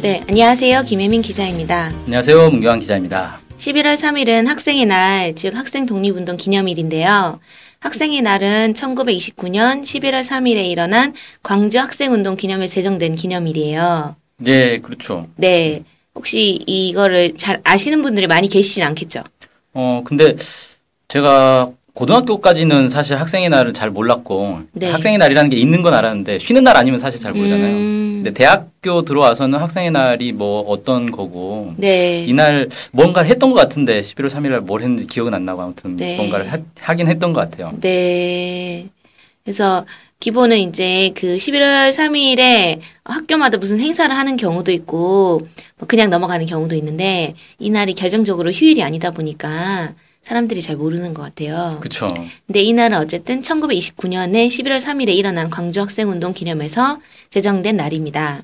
네, 안녕하세요. 김혜민 기자입니다. 안녕하세요. 문경환 기자입니다. 11월 3일은 학생의 날, 즉 학생 독립운동 기념일인데요. 학생의 날은 1929년 11월 3일에 일어난 광주 학생운동 기념일 제정된 기념일이에요. 네, 그렇죠. 네. 혹시 이거를 잘 아시는 분들이 많이 계시진 않겠죠? 어, 근데 제가 고등학교까지는 사실 학생의 날을 잘 몰랐고 네. 학생의 날이라는 게 있는 건 알았는데 쉬는 날 아니면 사실 잘 모르잖아요. 음. 근데 대학교 들어와서는 학생의 날이 뭐 어떤 거고 네. 이날 뭔가를 했던 것 같은데 11월 3일 날 뭘 했는지 기억은 안 나고 아무튼 네. 뭔가를 하, 하긴 했던 것 같아요. 네. 그래서 기본은 이제 그 11월 3일에 학교마다 무슨 행사를 하는 경우도 있고 뭐 그냥 넘어가는 경우도 있는데 이 날이 결정적으로 휴일이 아니다 보니까 사람들이 잘 모르는 것 같아요. 그렇죠. 근데 이 날은 어쨌든 1929년에 11월 3일에 일어난 광주 학생 운동 기념해서 제정된 날입니다.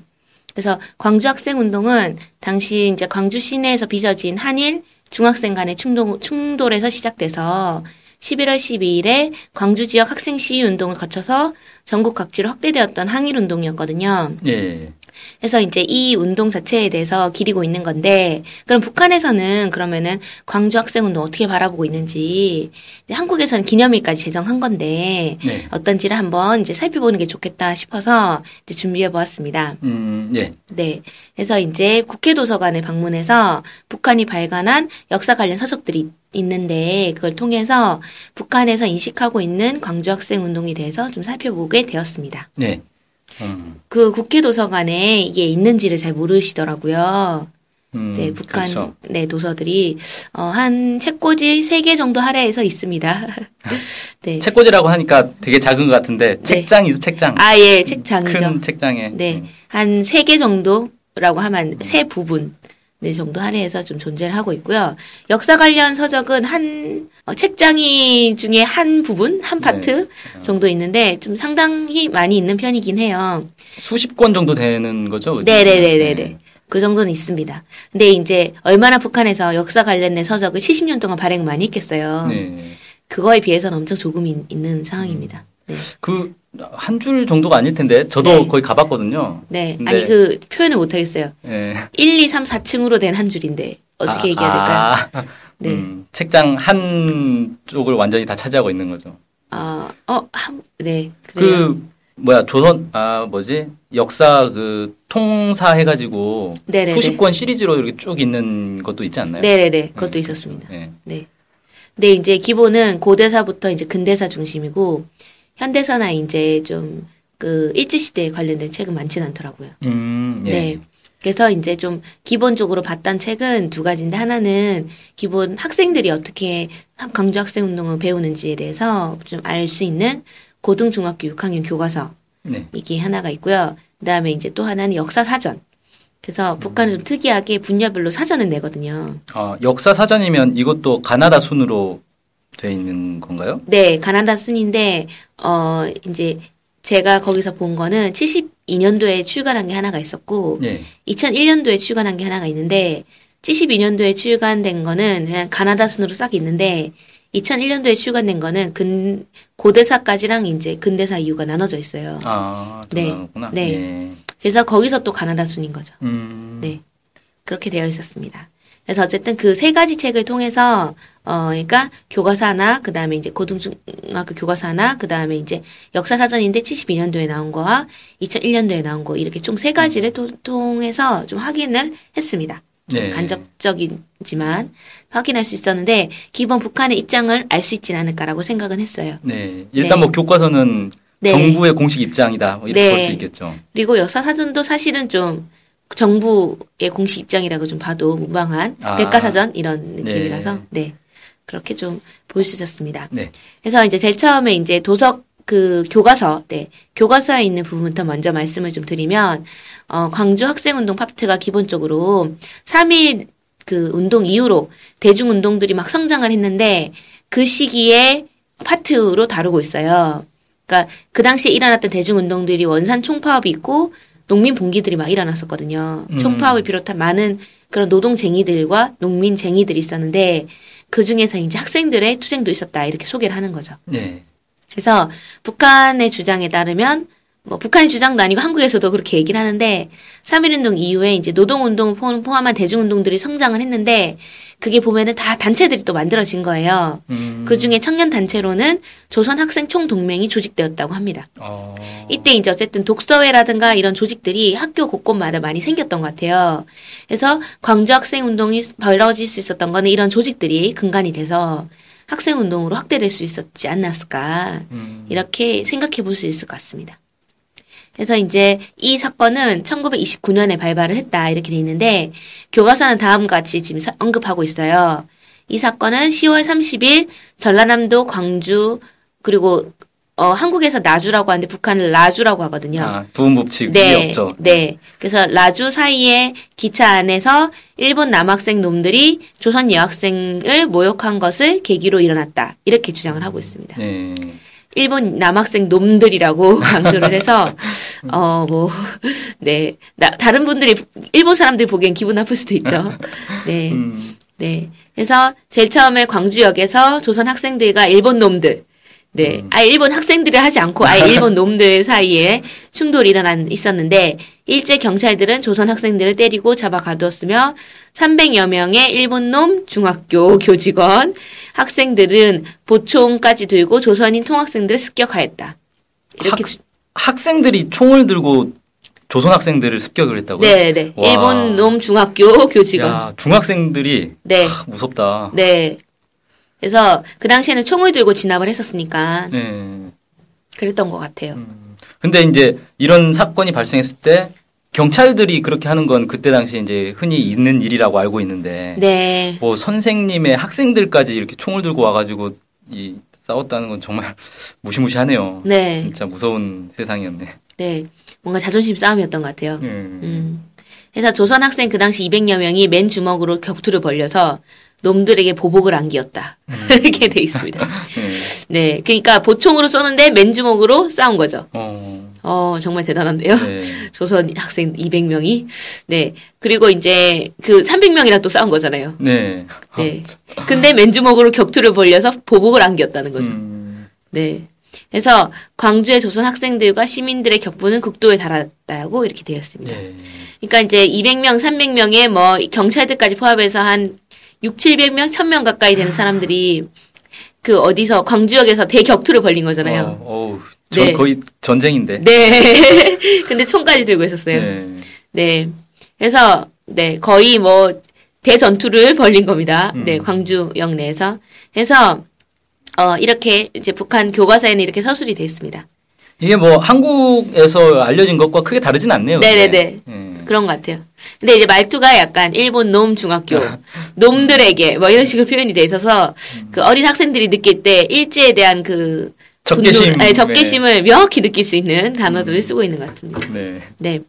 그래서 광주 학생 운동은 당시 이제 광주 시내에서 빚어진 한일 중학생 간의 충동, 충돌에서 시작돼서 11월 12일에 광주 지역 학생 시위 운동을 거쳐서 전국 각지로 확대되었던 항일 운동이었거든요. 예. 그래서 이제 이 운동 자체에 대해서 기리고 있는 건데, 그럼 북한에서는 그러면은 광주 학생 운동 어떻게 바라보고 있는지, 한국에서는 기념일까지 제정한 건데, 네. 어떤지를 한번 이제 살펴보는 게 좋겠다 싶어서 이제 준비해 보았습니다. 음, 예. 네. 그래서 이제 국회 도서관에 방문해서 북한이 발간한 역사 관련 서적들이 있는데 그걸 통해서 북한에서 인식하고 있는 광주 학생 운동에 대해서 좀 살펴보게 되었습니다. 네. 음, 그 국회 도서관에 이게 있는지를 잘 모르시더라고요. 음, 네, 북한 그렇죠. 네 도서들이 어, 한 책꽂이 3개 정도 할애해서 있습니다. 네. 책꽂이라고 하니까 되게 작은 것 같은데 네. 책장이죠, 책장. 아, 예, 책장이죠. 큰 책장에. 네. 음. 한세 개 정도라고 하면 세 부분 네 정도 할애해서 좀 존재를 하고 있고요. 역사 관련 서적은 한 어, 책장이 중에 한 부분, 한 파트 네. 정도 있는데 좀 상당히 많이 있는 편이긴 해요. 수십 권 정도 되는 거죠? 그죠? 네네네 네 네. 그 정도는 있습니다. 근데 이제 얼마나 북한에서 역사 관련된 서적을 70년 동안 발행 많이 했겠어요. 네. 그거에 비해서는 엄청 조금 있, 는 상황입니다. 네. 그 한 줄 정도가 아닐 텐데 저도 네. 거의 가봤거든요. 네. 아니 그 표현을 못 하겠어요. 예. 1, 2, 3, 4층으로 된 한 줄인데 어떻게 얘기해야 될까요? 아, 네. 음, 책장 한 쪽을 완전히 다 차지하고 있는 거죠. 아, 어, 한, 네. 그래요. 그 뭐야 조선 아 뭐지 역사 그 통사 해가지고 네네네. 수십 권 시리즈로 이렇게 쭉 있는 것도 있지 않나요? 네네네. 그것도 네, 있었습니다. 네. 네. 근데 이제 기본은 고대사부터 이제 근대사 중심이고 현대사나 이제 좀 그 일제 시대에 관련된 책은 많지는 않더라고요. 음, 예. 네. 그래서 이제 좀 기본적으로 봤던 책은 두 가지인데 하나는 기본 학생들이 어떻게 광주 학생 운동을 배우는지에 대해서 좀 알 수 있는 고등 중학교 6학년 교과서 네. 이게 하나가 있고요. 그다음에 이제 또 하나는 역사 사전. 그래서 북한은 좀 특이하게 분야별로 사전을 내거든요. 어, 역사 사전이면 이것도 가나다 순으로 돼 있는 건가요? 네, 가나다 순인데 어 이제 제가 거기서 본 거는 72년도에 출간한 게 하나가 있었고 예. 2001년도에 출간한 게 하나가 있는데 72년도에 출간된 거는 그냥 가나다 순으로 싹 있는데 2001년도에 출간된 거는 근 고대사까지랑 이제 근대사 이유가 나눠져 있어요. 아, 네. 그렇구나. 네. 예. 그래서 거기서 또 가나다 순인 거죠. 음. 네. 그렇게 되어 있었습니다. 그래서 어쨌든 그 세 가지 책을 통해서 어 그러니까 교과서나 그다음에 이제 고등중학교 교과서나 그다음에 이제 역사 사전인데 72년도에 나온 거와 2001년도에 나온 거 이렇게 총 세 가지를 또- 통해서 좀 확인을 했습니다. 좀 네. 간접적이지만 확인할 수 있었는데 기본 북한의 입장을 알 수 있지는 않을까라고 생각은 했어요. 네. 일단 네. 뭐 교과서는 네. 정부의 공식 입장이다. 뭐 이렇게 네. 볼수 있겠죠. 그리고 역사 사전도 사실은 좀 정부의 공식 입장이라고 좀 봐도 무방한 아. 백과사전 이런 느낌이라서 네. 그렇게 좀 있었습니다. 네. 그래서 이제 제일 처음에 이제 도서 그 교과서, 네. 교과서에 있는 부분부터 먼저 말씀을 좀 드리면, 어, 광주 학생운동 파트가 기본적으로 3일 그 운동 이후로 대중운동들이 막 성장을 했는데, 그 시기에 파트로 다루고 있어요. 그러니까 그 당시에 일어났던 대중운동들이 원산 총파업이 있고, 농민 봉기들이 막 일어났었거든요. 음. 총파업을 비롯한 많은 그런 노동쟁이들과 농민쟁이들이 있었는데, 그 중에서 이제 학생들의 투쟁도 있었다. 이렇게 소개를 하는 거죠. 네. 그래서 북한의 주장에 따르면 뭐 북한의 주장도 아니고 한국에서도 그렇게 얘기를 하는데 3.1운동 이후에 이제 노동운동 포- 포함한 대중운동들이 성장을 했는데 그게 보면은 다 단체들이 또 만들어진 거예요. 음. 그 중에 청년 단체로는 조선학생총동맹이 조직되었다고 합니다. 어. 이때 이제 어쨌든 독서회라든가 이런 조직들이 학교 곳곳마다 많이 생겼던 것 같아요. 그래서 광주 학생 운동이 벌어질 수 있었던 거는 이런 조직들이 근간이 돼서 학생 운동으로 확대될 수 있었지 않았을까. 음. 이렇게 생각해 볼 수 있을 것 같습니다. 그래서 이제 이 사건은 1929년에 발발을 했다 이렇게 돼 있는데 교과서는 다음과 같이 지금 사- 언급하고 있어요. 이 사건은 10월 30일 전라남도 광주 그리고 어, 한국에서 나주라고 하는데 북한은 라주라고 하거든요. 아, 부음법칙이 네, 없죠. 네. 그래서 라주 사이에 기차 안에서 일본 남학생 놈들이 조선 여학생을 모욕한 것을 계기로 일어났다. 이렇게 주장을 하고 있습니다. 네. 일본 남학생 놈들이라고 강조를 해서 어 뭐 네. 나, 다른 분들이 일본 사람들이 보기엔 기분 나쁠 수도 있죠. 네. 음. 네. 그래서 제일 처음에 광주역에서 조선 학생들과 일본 놈들 네. 음. 아예 일본 학생들을 하지 않고 아예 일본 놈들 사이에 충돌이 일어난 있었는데 일제 경찰들은 조선 학생들을 때리고 잡아 가두었으며 300여 명의 일본 놈 중학교 교직원 학생들은 보총까지 들고 조선인 통학생들을 습격하였다. 이렇게 학- 학생들이 총을 들고 조선 학생들을 습격을 했다고요? 네, 네. 와. 일본 놈 중학교 교직원. 야, 중학생들이 네. 하, 무섭다. 네. 그래서 그 당시에는 총을 들고 진압을 했었으니까 네. 그랬던 것 같아요. 음. 근데 이제 이런 사건이 발생했을 때 경찰들이 그렇게 하는 건 그때 당시에 이제 흔히 있는 일이라고 알고 있는데 네. 뭐 선생님의 학생들까지 이렇게 총을 들고 와가지고 이 싸웠다는 건 정말 무시무시하네요. 네. 진짜 무서운 세상이었네. 네. 뭔가 자존심 싸움이었던 것 같아요. 음. 음. 그래서 조선 학생 그 당시 200여 명이 맨 주먹으로 격투를 벌려서 놈들에게 보복을 안기었다. 이렇게 돼 있습니다. 네. 네. 그러니까 보총으로 쏘는데 맨 주먹으로 싸운 거죠. 어. 어, 정말 대단한데요. 네. 조선 학생 200명이. 네. 그리고 이제 그 300명이랑 또 싸운 거잖아요. 네. 네. 근데 맨주먹으로 격투를 벌려서 보복을 안겼다는 거죠. 음. 네. 그래서 광주의 조선 학생들과 시민들의 격분은 극도에 달았다고 이렇게 되었습니다. 네. 그러니까 이제 200명, 300명에 뭐 경찰들까지 포함해서 한 6, 700명, 1000명 가까이 되는 사람들이 그 어디서 광주역에서 대격투를 벌린 거잖아요. 어, 전 네. 거의 전쟁인데. 네. 근데 총까지 들고 있었어요. 네. 네. 그래서 네 거의 뭐 대전투를 벌린 겁니다. 음. 네 광주역 내에서. 그래서 어 이렇게 이제 북한 교과서에는 이렇게 서술이 돼 있습니다. 이게 뭐 한국에서 알려진 것과 크게 다르진 않네요. 네네네. 네. 그런 것 같아요. 근데 이제 말투가 약간 일본 놈 중학교 놈들에게 뭐 이런 식으로 표현이 돼 있어서 그 어린 학생들이 느낄 때 일제에 대한 그 적개심. 분노, 아니, 적개심을 명확히 느낄 수 있는 단어들을 쓰고 있는 것 같습니다. 네. 네.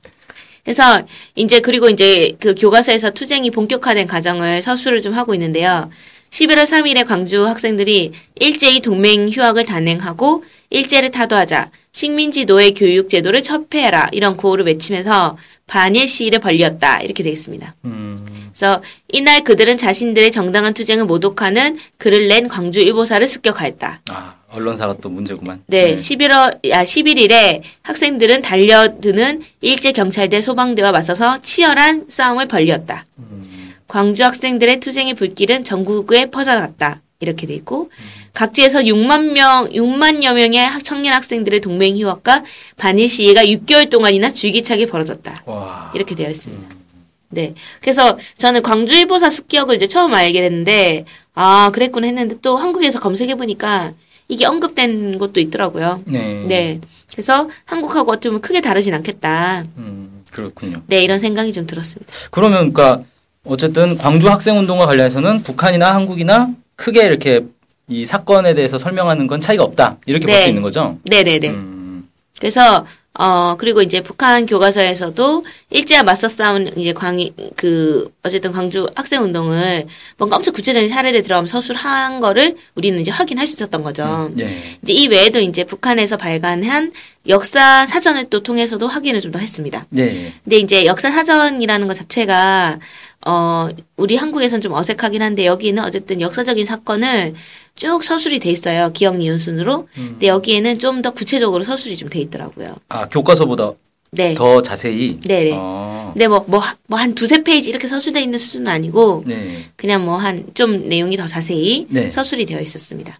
그래서 이제 그리고 이제 그 교과서에서 투쟁이 본격화된 과정을 서술을 좀 하고 있는데요. 11월 3일에 광주 학생들이 일제히 동맹 휴학을 단행하고 일제를 타도하자 식민지 노예 교육 제도를 첩회해라 이런 구호를 외치면서 반일 시위를 벌였다 이렇게 되어 있습니다. 음. 그래서 이날 그들은 자신들의 정당한 투쟁을 모독하는 글을 낸 광주 일보사를 습격하였다. 아, 언론사가 또 문제구만. 네, 11월, 아, 11일에 학생들은 달려드는 일제 경찰대 소방대와 맞서서 치열한 싸움을 벌였다. 음. 광주 학생들의 투쟁의 불길은 전국에 퍼져갔다. 이렇게 돼 있고, 각지에서 6만 명, 6만여 명의 학- 청년 학생들의 동맹 휴학과 반일 시위가 6개월 동안이나 줄기차게 벌어졌다. 와. 이렇게 되어 있습니다. 네. 그래서 저는 광주일보사 습격을 이제 처음 알게 됐는데, 아, 그랬구나 했는데 또 한국에서 검색해 보니까 이게 언급된 것도 있더라고요. 네. 네. 그래서 한국하고 어떻게 보면 크게 다르진 않겠다. 음, 그렇군요. 네, 이런 생각이 좀 들었습니다. 그러면 그러니까 어쨌든 광주 학생 운동과 관련해서는 북한이나 한국이나 크게 이렇게 이 사건에 대해서 설명하는 건 차이가 없다. 이렇게 볼 네. 수 있는 거죠. 네네네. 음, 그래서 어 그리고 이제 북한 교과서에서도 일제와 맞서 싸운 이제 광이 그 어쨌든 광주 학생 운동을 뭔가 엄청 구체적인 사례를 들어가면 서술한 거를 우리는 이제 확인할 수 있었던 거죠. 예. 이제 이 외에도 이제 북한에서 발간한 역사 사전을 또 통해서도 확인을 좀 더 했습니다. 예. 근데 이제 역사 사전이라는 것 자체가 어 우리 한국에선 좀 어색하긴 한데 여기는 어쨌든 역사적인 사건을 쭉 서술이 돼 있어요. 기억 니은 순으로. 음. 근데 여기에는 좀 더 구체적으로 서술이 좀 돼 있더라고요. 아, 교과서보다 네. 더 자세히. 네네. 어, 근데 뭐 뭐 뭐 한 두세 페이지 이렇게 서술돼 있는 수준은 아니고 네. 그냥 뭐 한 좀 내용이 더 자세히 네. 서술이 되어 있었습니다.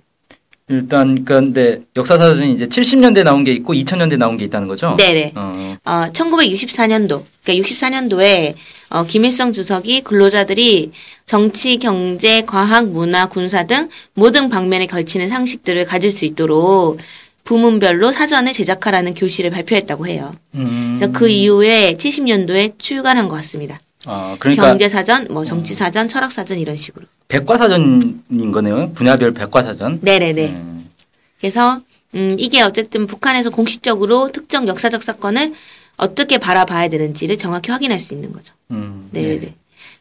일단 그런데 역사사전이 이제 70년대 나온 게 있고 2000년대 나온 게 있다는 거죠. 네네. 어, 어, 1964년도, 그러니까 64년도에 어, 김일성 주석이 근로자들이 정치, 경제, 과학, 문화, 군사 등 모든 방면에 걸치는 상식들을 가질 수 있도록 부문별로 사전을 제작하라는 교시를 발표했다고 해요. 음. 그 이후에 70년도에 출간한 것 같습니다. 아, 그러니까 경제사전, 뭐 정치사전, 철학사전 이런 식으로. 백과사전인 거네요. 분야별 백과사전. 네네네. 음. 그래서 음, 이게 어쨌든 북한에서 공식적으로 특정 역사적 사건을 어떻게 바라봐야 되는지를 정확히 확인할 수 있는 거죠. 음, 네, 예. 네.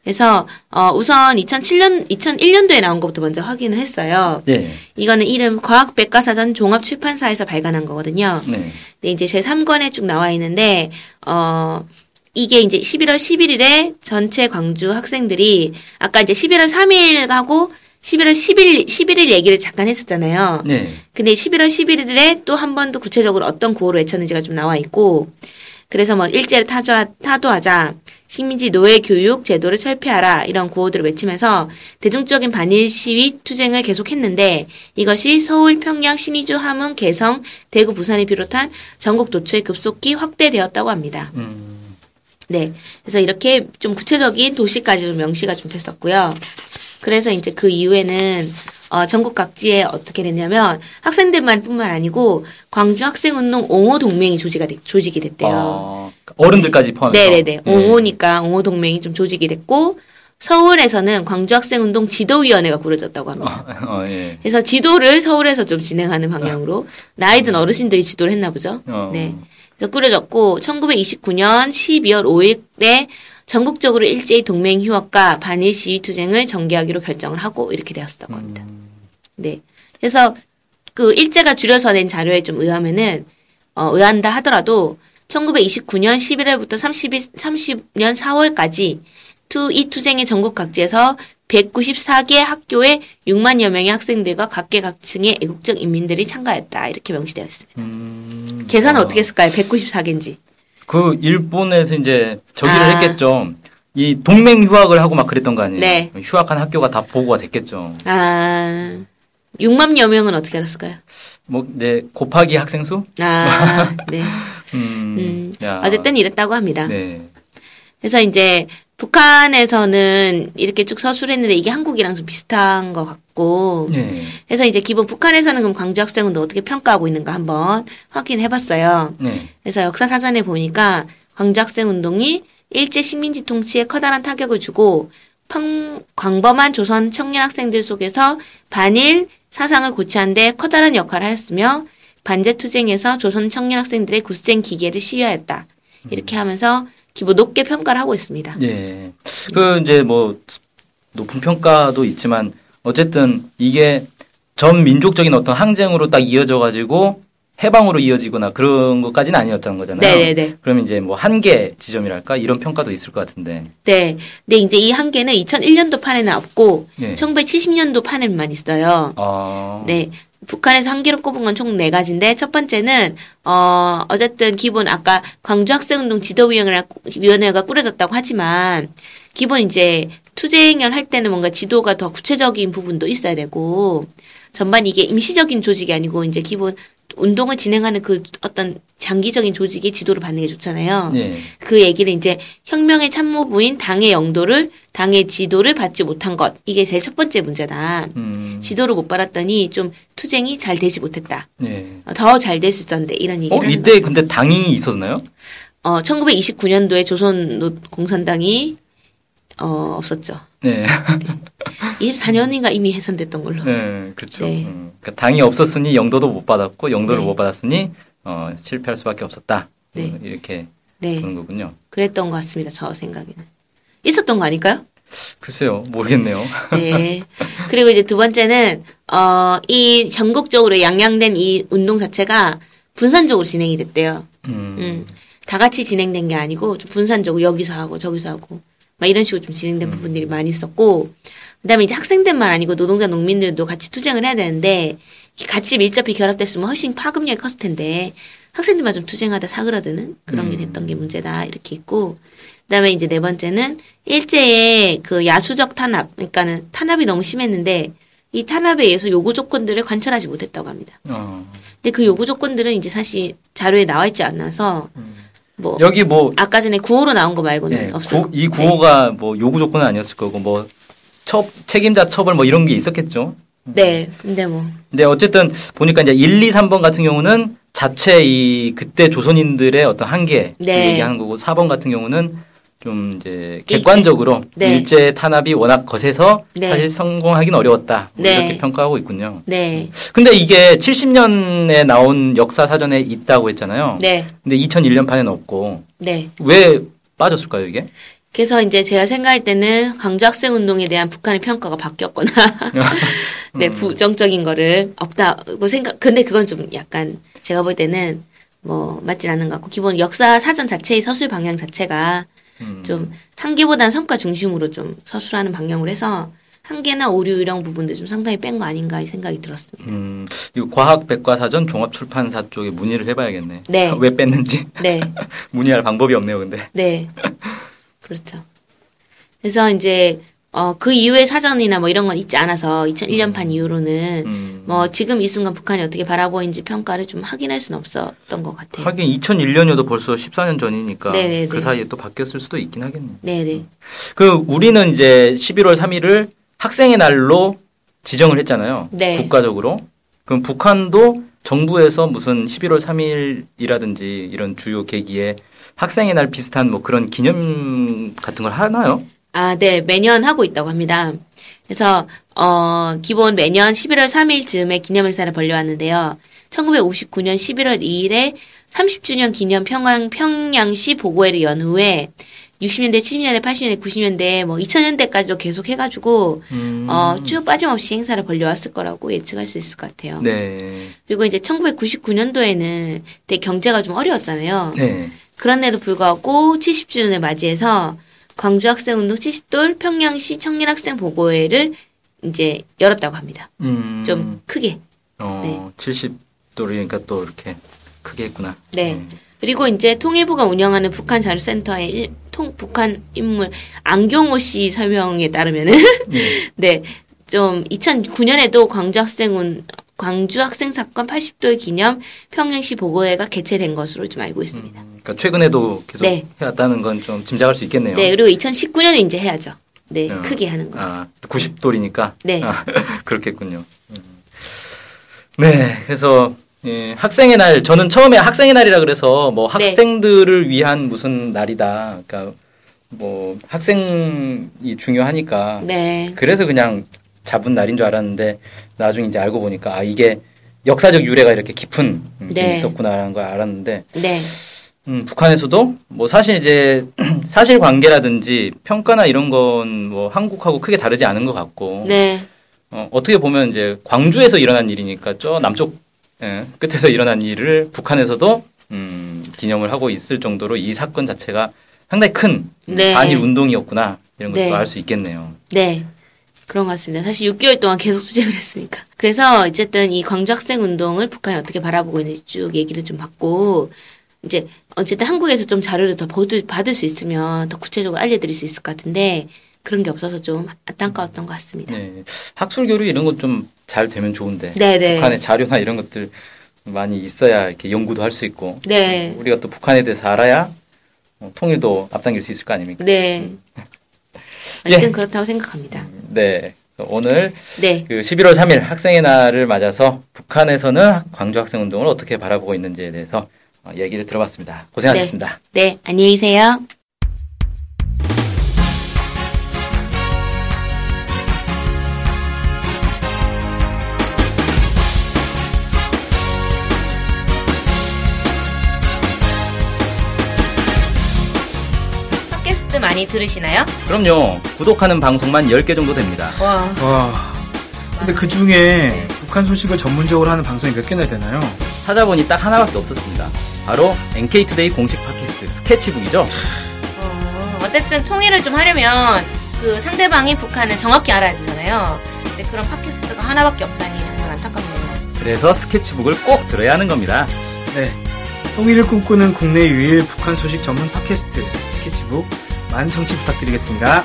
그래서 어, 우선 2007년 2001년도에 나온 것부터 먼저 확인을 했어요. 네. 이거는 이름 과학 백과사전 종합 출판사에서 발간한 거거든요. 네. 근데 이제 제 3권에 쭉 나와 있는데 어 이게 이제 11월 11일에 전체 광주 학생들이 아까 이제 11월 3일 하고 11월 10일 11일 얘기를 잠깐 했었잖아요. 네. 근데 11월 11일에 또 한 번 더 구체적으로 어떤 구호를 외쳤는지가 좀 나와 있고, 그래서 뭐 일제를 타도하, 타도하자, 식민지 노예 교육 제도를 철폐하라 이런 구호들을 외치면서 대중적인 반일 시위 투쟁을 계속했는데 이것이 서울, 평양, 신의주, 함흥, 개성, 대구, 부산을 비롯한 전국 도처에 급속히 확대되었다고 합니다. 음, 네. 그래서 이렇게 좀 구체적인 도시까지 좀 명시가 좀 됐었고요. 그래서 이제 그 이후에는 어, 전국 각지에 어떻게 됐냐면 학생들만 뿐만 아니고 광주 학생운동 옹호 동맹이 조직이, 됐, 조직이 됐대요. 어, 어른들까지 포함해서. 네네 네. 옹호니까 옹호 동맹이 좀 조직이 됐고 서울에서는 광주 학생운동 지도위원회가 꾸려졌다고 합니다. 어, 어, 예. 그래서 지도를 서울에서 좀 진행하는 방향으로 나이든 어르신들이 지도를 했나 보죠. 어. 네. 꾸려졌고 1929년 12월 5일에 전국적으로 일제히 동맹 휴학과 반일 시위 투쟁을 전개하기로 결정을 하고 이렇게 되었다고 합니다. 음, 네. 그래서 그 일제가 줄여서 낸 자료에 좀 의하면은 어, 의한다 하더라도 1929년 11월부터 30일, 30년 4월까지 투, 이 투쟁의 전국 각지에서 194개 학교에 6만여 명의 학생들과 각계각층의 애국적 인민들이 참가했다. 이렇게 명시되어 있습니다. 음, 계산은 아. 어떻게 했을까요? 194개인지. 그 일본에서 이제 저기를 아. 했겠죠. 이 동맹 휴학을 하고 막 그랬던 거 아니에요? 네. 휴학한 학교가 다 보고가 됐겠죠. 아, 6만여 명은 어떻게 알았을까요? 뭐, 네, 곱하기 학생 수? 아, 네. 음, 음, 야. 어쨌든 이랬다고 합니다. 네. 그래서 이제 북한에서는 이렇게 쭉 서술했는데 이게 한국이랑 좀 비슷한 것 같고 네. 그래서 이제 기본 북한에서는 그럼 광주 학생운동 어떻게 평가하고 있는가 한번 확인해봤어요. 네. 그래서 역사 사전에 보니까 광주 학생운동이 일제 식민지 통치에 커다란 타격을 주고 평, 광범한 조선 청년 학생들 속에서 반일 사상을 고취하는데 커다란 역할을 하였으며 반제 투쟁에서 조선 청년 학생들의 굳센 기계를 시위하였다. 이렇게 하면서 기본 높게 평가를 하고 있습니다. 예. 그 이제 뭐 높은 평가도 있지만 어쨌든 이게 전 민족적인 어떤 항쟁으로 딱 이어져 가지고 해방으로 이어지거나 그런 것까지는 아니었다는 거잖아요. 네네네. 그럼 이제 뭐 한계 지점이랄까 이런 평가도 있을 것 같은데. 네. 근데 이제 이 한계는 2001년도 판에는 없고 예. 1970년도 판에만 있어요. 아. 네. 북한에서 한계로 꼽은 건 총 네 가지인데 첫 번째는 어 어쨌든 기본 아까 광주 학생운동 지도위원회가 꾸려졌다고 하지만 기본 이제 투쟁을 할 때는 뭔가 지도가 더 구체적인 부분도 있어야 되고 전반 이게 임시적인 조직이 아니고 이제 기본 운동을 진행하는 그 어떤 장기적인 조직이 지도를 받는 게 좋잖아요. 예. 그 얘기를 이제 혁명의 참모부인 당의 영도를 당의 지도를 받지 못한 것 이게 제일 첫 번째 문제다. 음. 지도를 못 받았더니 좀 투쟁이 잘 되지 못했다. 예. 더잘 될 수 있었는데 이런 얘기를 어, 이때 근데 당이 있었나요? 어, 1929년도에 조선 노- 공산당이 어, 없었죠. 네. 24년인가 이미 해산됐던 걸로. 네, 그렇죠. 네. 음, 그러니까 당이 없었으니 영도도 못 받았고 영도를 네. 못 받았으니 어, 실패할 수밖에 없었다. 네. 음, 이렇게 네. 보는 거군요. 그랬던 것 같습니다. 저 생각에는. 있었던 거 아닐까요? 글쎄요, 모르겠네요. 네. 그리고 이제 두 번째는, 어, 이 전국적으로 양양된 이 운동 자체가 분산적으로 진행이 됐대요. 음, 음. 다 같이 진행된 게 아니고 좀 분산적으로 여기서 하고 저기서 하고 막 이런 식으로 좀 진행된 부분들이 많이 있었고 그다음에 이제 학생들만 아니고 노동자 농민들도 같이 투쟁을 해야 되는데 같이 밀접히 결합됐으면 훨씬 파급력이 컸을 텐데 학생들만 좀 투쟁하다 사그라드는 그런 게 음. 됐던 게 문제다 이렇게 있고 그다음에 이제 네 번째는 일제의 그 야수적 탄압 그러니까는 탄압이 너무 심했는데 이 탄압에 의해서 요구 조건들을 관철하지 못했다고 합니다. 어. 근데 그 요구 조건들은 이제 사실 자료에 나와 있지 않아서 뭐 여기 뭐 아까 전에 구호로 나온 거 말고는 네, 없어요. 구, 이 구호가 뭐 요구 조건은 아니었을 거고 뭐 첩, 책임자 처벌 뭐 이런 게 있었겠죠. 네. 네. 근데 뭐 근데 어쨌든 보니까 이제 1, 2, 3번 같은 경우는 자체 이 그때 조선인들의 어떤 한계 네. 얘기하는 거고 4번 같은 경우는 좀 이제 객관적으로 네. 일제 탄압이 워낙 거세서 네. 사실 성공하긴 어려웠다 뭐 네. 이렇게 평가하고 있군요. 네. 근데 이게 70년에 나온 역사 사전에 있다고 했잖아요. 네. 근데 2001년 판에는 없고 네. 왜 빠졌을까요 이게? 그래서 이제 제가 생각할 때는 광주 학생 운동에 대한 북한의 평가가 바뀌었거나 네, 부정적인 거를 없다고 생각 근데 그건 좀 약간 제가 볼 때는 뭐 맞진 않는 것 같고 기본 역사 사전 자체의 서술 방향 자체가 음. 좀 한계보다는 성과 중심으로 좀 서술하는 방향으로 해서 한계나 오류 이런 부분들 좀 상당히 뺀 거 아닌가 이 생각이 들었습니다. 음, 이거 과학 백과사전 종합출판사 쪽에 문의를 해봐야겠네. 네. 왜 뺐는지 네. 문의할 방법이 없네요, 근데. 네. 그렇죠. 그래서 이제 어, 그 이후에 사전이나 뭐 이런 건 있지 않아서 2001년판 이후로는 음. 뭐 지금 이 순간 북한이 어떻게 바라보이는지 평가를 좀 확인할 수는 없었던 것 같아요. 하긴 2001년이어도 벌써 14년 전이니까 네네네. 그 사이에 또 바뀌었을 수도 있긴 하겠네. 네네. 그 우리는 이제 11월 3일을 학생의 날로 지정을 했잖아요. 네. 국가적으로. 그럼 북한도 정부에서 무슨 11월 3일이라든지 이런 주요 계기에 학생의 날 비슷한 뭐 그런 기념 같은 걸 하나요? 아, 네. 매년 하고 있다고 합니다. 그래서 어, 기본 매년 11월 3일 즈음에 기념행사를 벌려왔는데요. 1959년 11월 2일에 30주년 기념 평양 평양시 보고회를 연 후에 60년대, 70년대, 80년대, 90년대, 뭐 2000년대까지도 계속 해가지고 음. 어, 쭉 빠짐없이 행사를 벌려왔을 거라고 예측할 수 있을 것 같아요. 네. 그리고 이제 1999년도에는 되게 경제가 좀 어려웠잖아요. 네. 그런데도 불구하고 70주년을 맞이해서 광주 학생운동 70돌 평양시 청년학생 보고회를 이제 열었다고 합니다. 음. 좀 크게. 어, 70도리니까 또 이렇게 크게 했구나. 네. 그리고 이제 통일부가 운영하는 북한 자료센터의 일, 통, 북한 인물 안경호 씨 설명에 따르면은 네. 네. 좀 2009년에도 광주 학생운 광주 학생 사건 80돌 기념 평양시 보고회가 개최된 것으로 좀 알고 있습니다. 음, 그러니까 최근에도 계속 네. 해왔다는 건 좀 짐작할 수 있겠네요. 네, 그리고 2019년에 이제 해야죠. 네, 어. 크게 하는 거. 아, 90돌이니까. 네. 아, 그렇겠군요. 음. 네, 그래서 예, 학생의 날 저는 처음에 학생의 날이라 그래서 뭐 네. 학생들을 위한 무슨 날이다. 그러니까 뭐 학생이 중요하니까 네. 그래서 그냥 잡은 날인 줄 알았는데 나중에 이제 알고 보니까 아 이게 역사적 유래가 이렇게 깊은 음, 게 네. 있었구나라는 걸 알았는데 네. 음, 북한에서도 뭐 사실 이제 사실 관계라든지 평가나 이런 건 뭐 한국하고 크게 다르지 않은 것 같고 네. 어, 어떻게 보면 이제 광주에서 일어난 일이니까 저 남쪽 예, 끝에서 일어난 일을 북한에서도 음, 기념을 하고 있을 정도로 이 사건 자체가 상당히 큰 네. 반일 운동이었구나 이런 것도 네. 알수 있겠네요. 네. 그런 것 같습니다. 사실 6개월 동안 계속 투쟁을 했으니까. 그래서 어쨌든 이 광주 학생 운동을 북한이 어떻게 바라보고 있는지 쭉 얘기를 좀 받고, 이제 어쨌든 한국에서 좀 자료를 더 받을, 수 있으면 더 구체적으로 알려드릴 수 있을 것 같은데, 그런 게 없어서 좀 안타까웠던 것 같습니다. 네. 학술 교류 이런 것 좀 잘 되면 좋은데 네, 네. 북한의 자료나 이런 것들 많이 있어야 이렇게 연구도 할 수 있고 네. 우리가 또 북한에 대해서 알아야 어, 통일도 앞당길 수 있을 거 아닙니까? 네. 예. 어쨌든 그렇다고 생각합니다. 네. 오늘 네. 그 11월 3일 학생의 날을 맞아서 북한에서는 광주 학생 운동을 어떻게 바라보고 있는지에 대해서 어, 어, 얘기를 들어봤습니다. 고생하셨습니다. 네, 네 안녕히 계세요. 팟캐스트 많이 들으시나요? 그럼요. 구독하는 방송만 10개 정도 됩니다. 와. 와. 근데 그 중에 네. 북한 소식을 전문적으로 하는 방송이 몇 개나 되나요? 찾아보니 딱 하나밖에 없었습니다. 바로 NK투데이 공식 팟캐스트 스케치북이죠. 어, 어쨌든 통일을 좀 하려면 그 상대방이 북한을 정확히 알아야 되잖아요. 근데 그런 팟캐스트가 하나밖에 없다니 정말 안타깝네요. 그래서 스케치북을 꼭 들어야 하는 겁니다. 네. 통일을 꿈꾸는 국내 유일 북한 소식 전문 팟캐스트 스케치북 많은 청취 부탁드리겠습니다.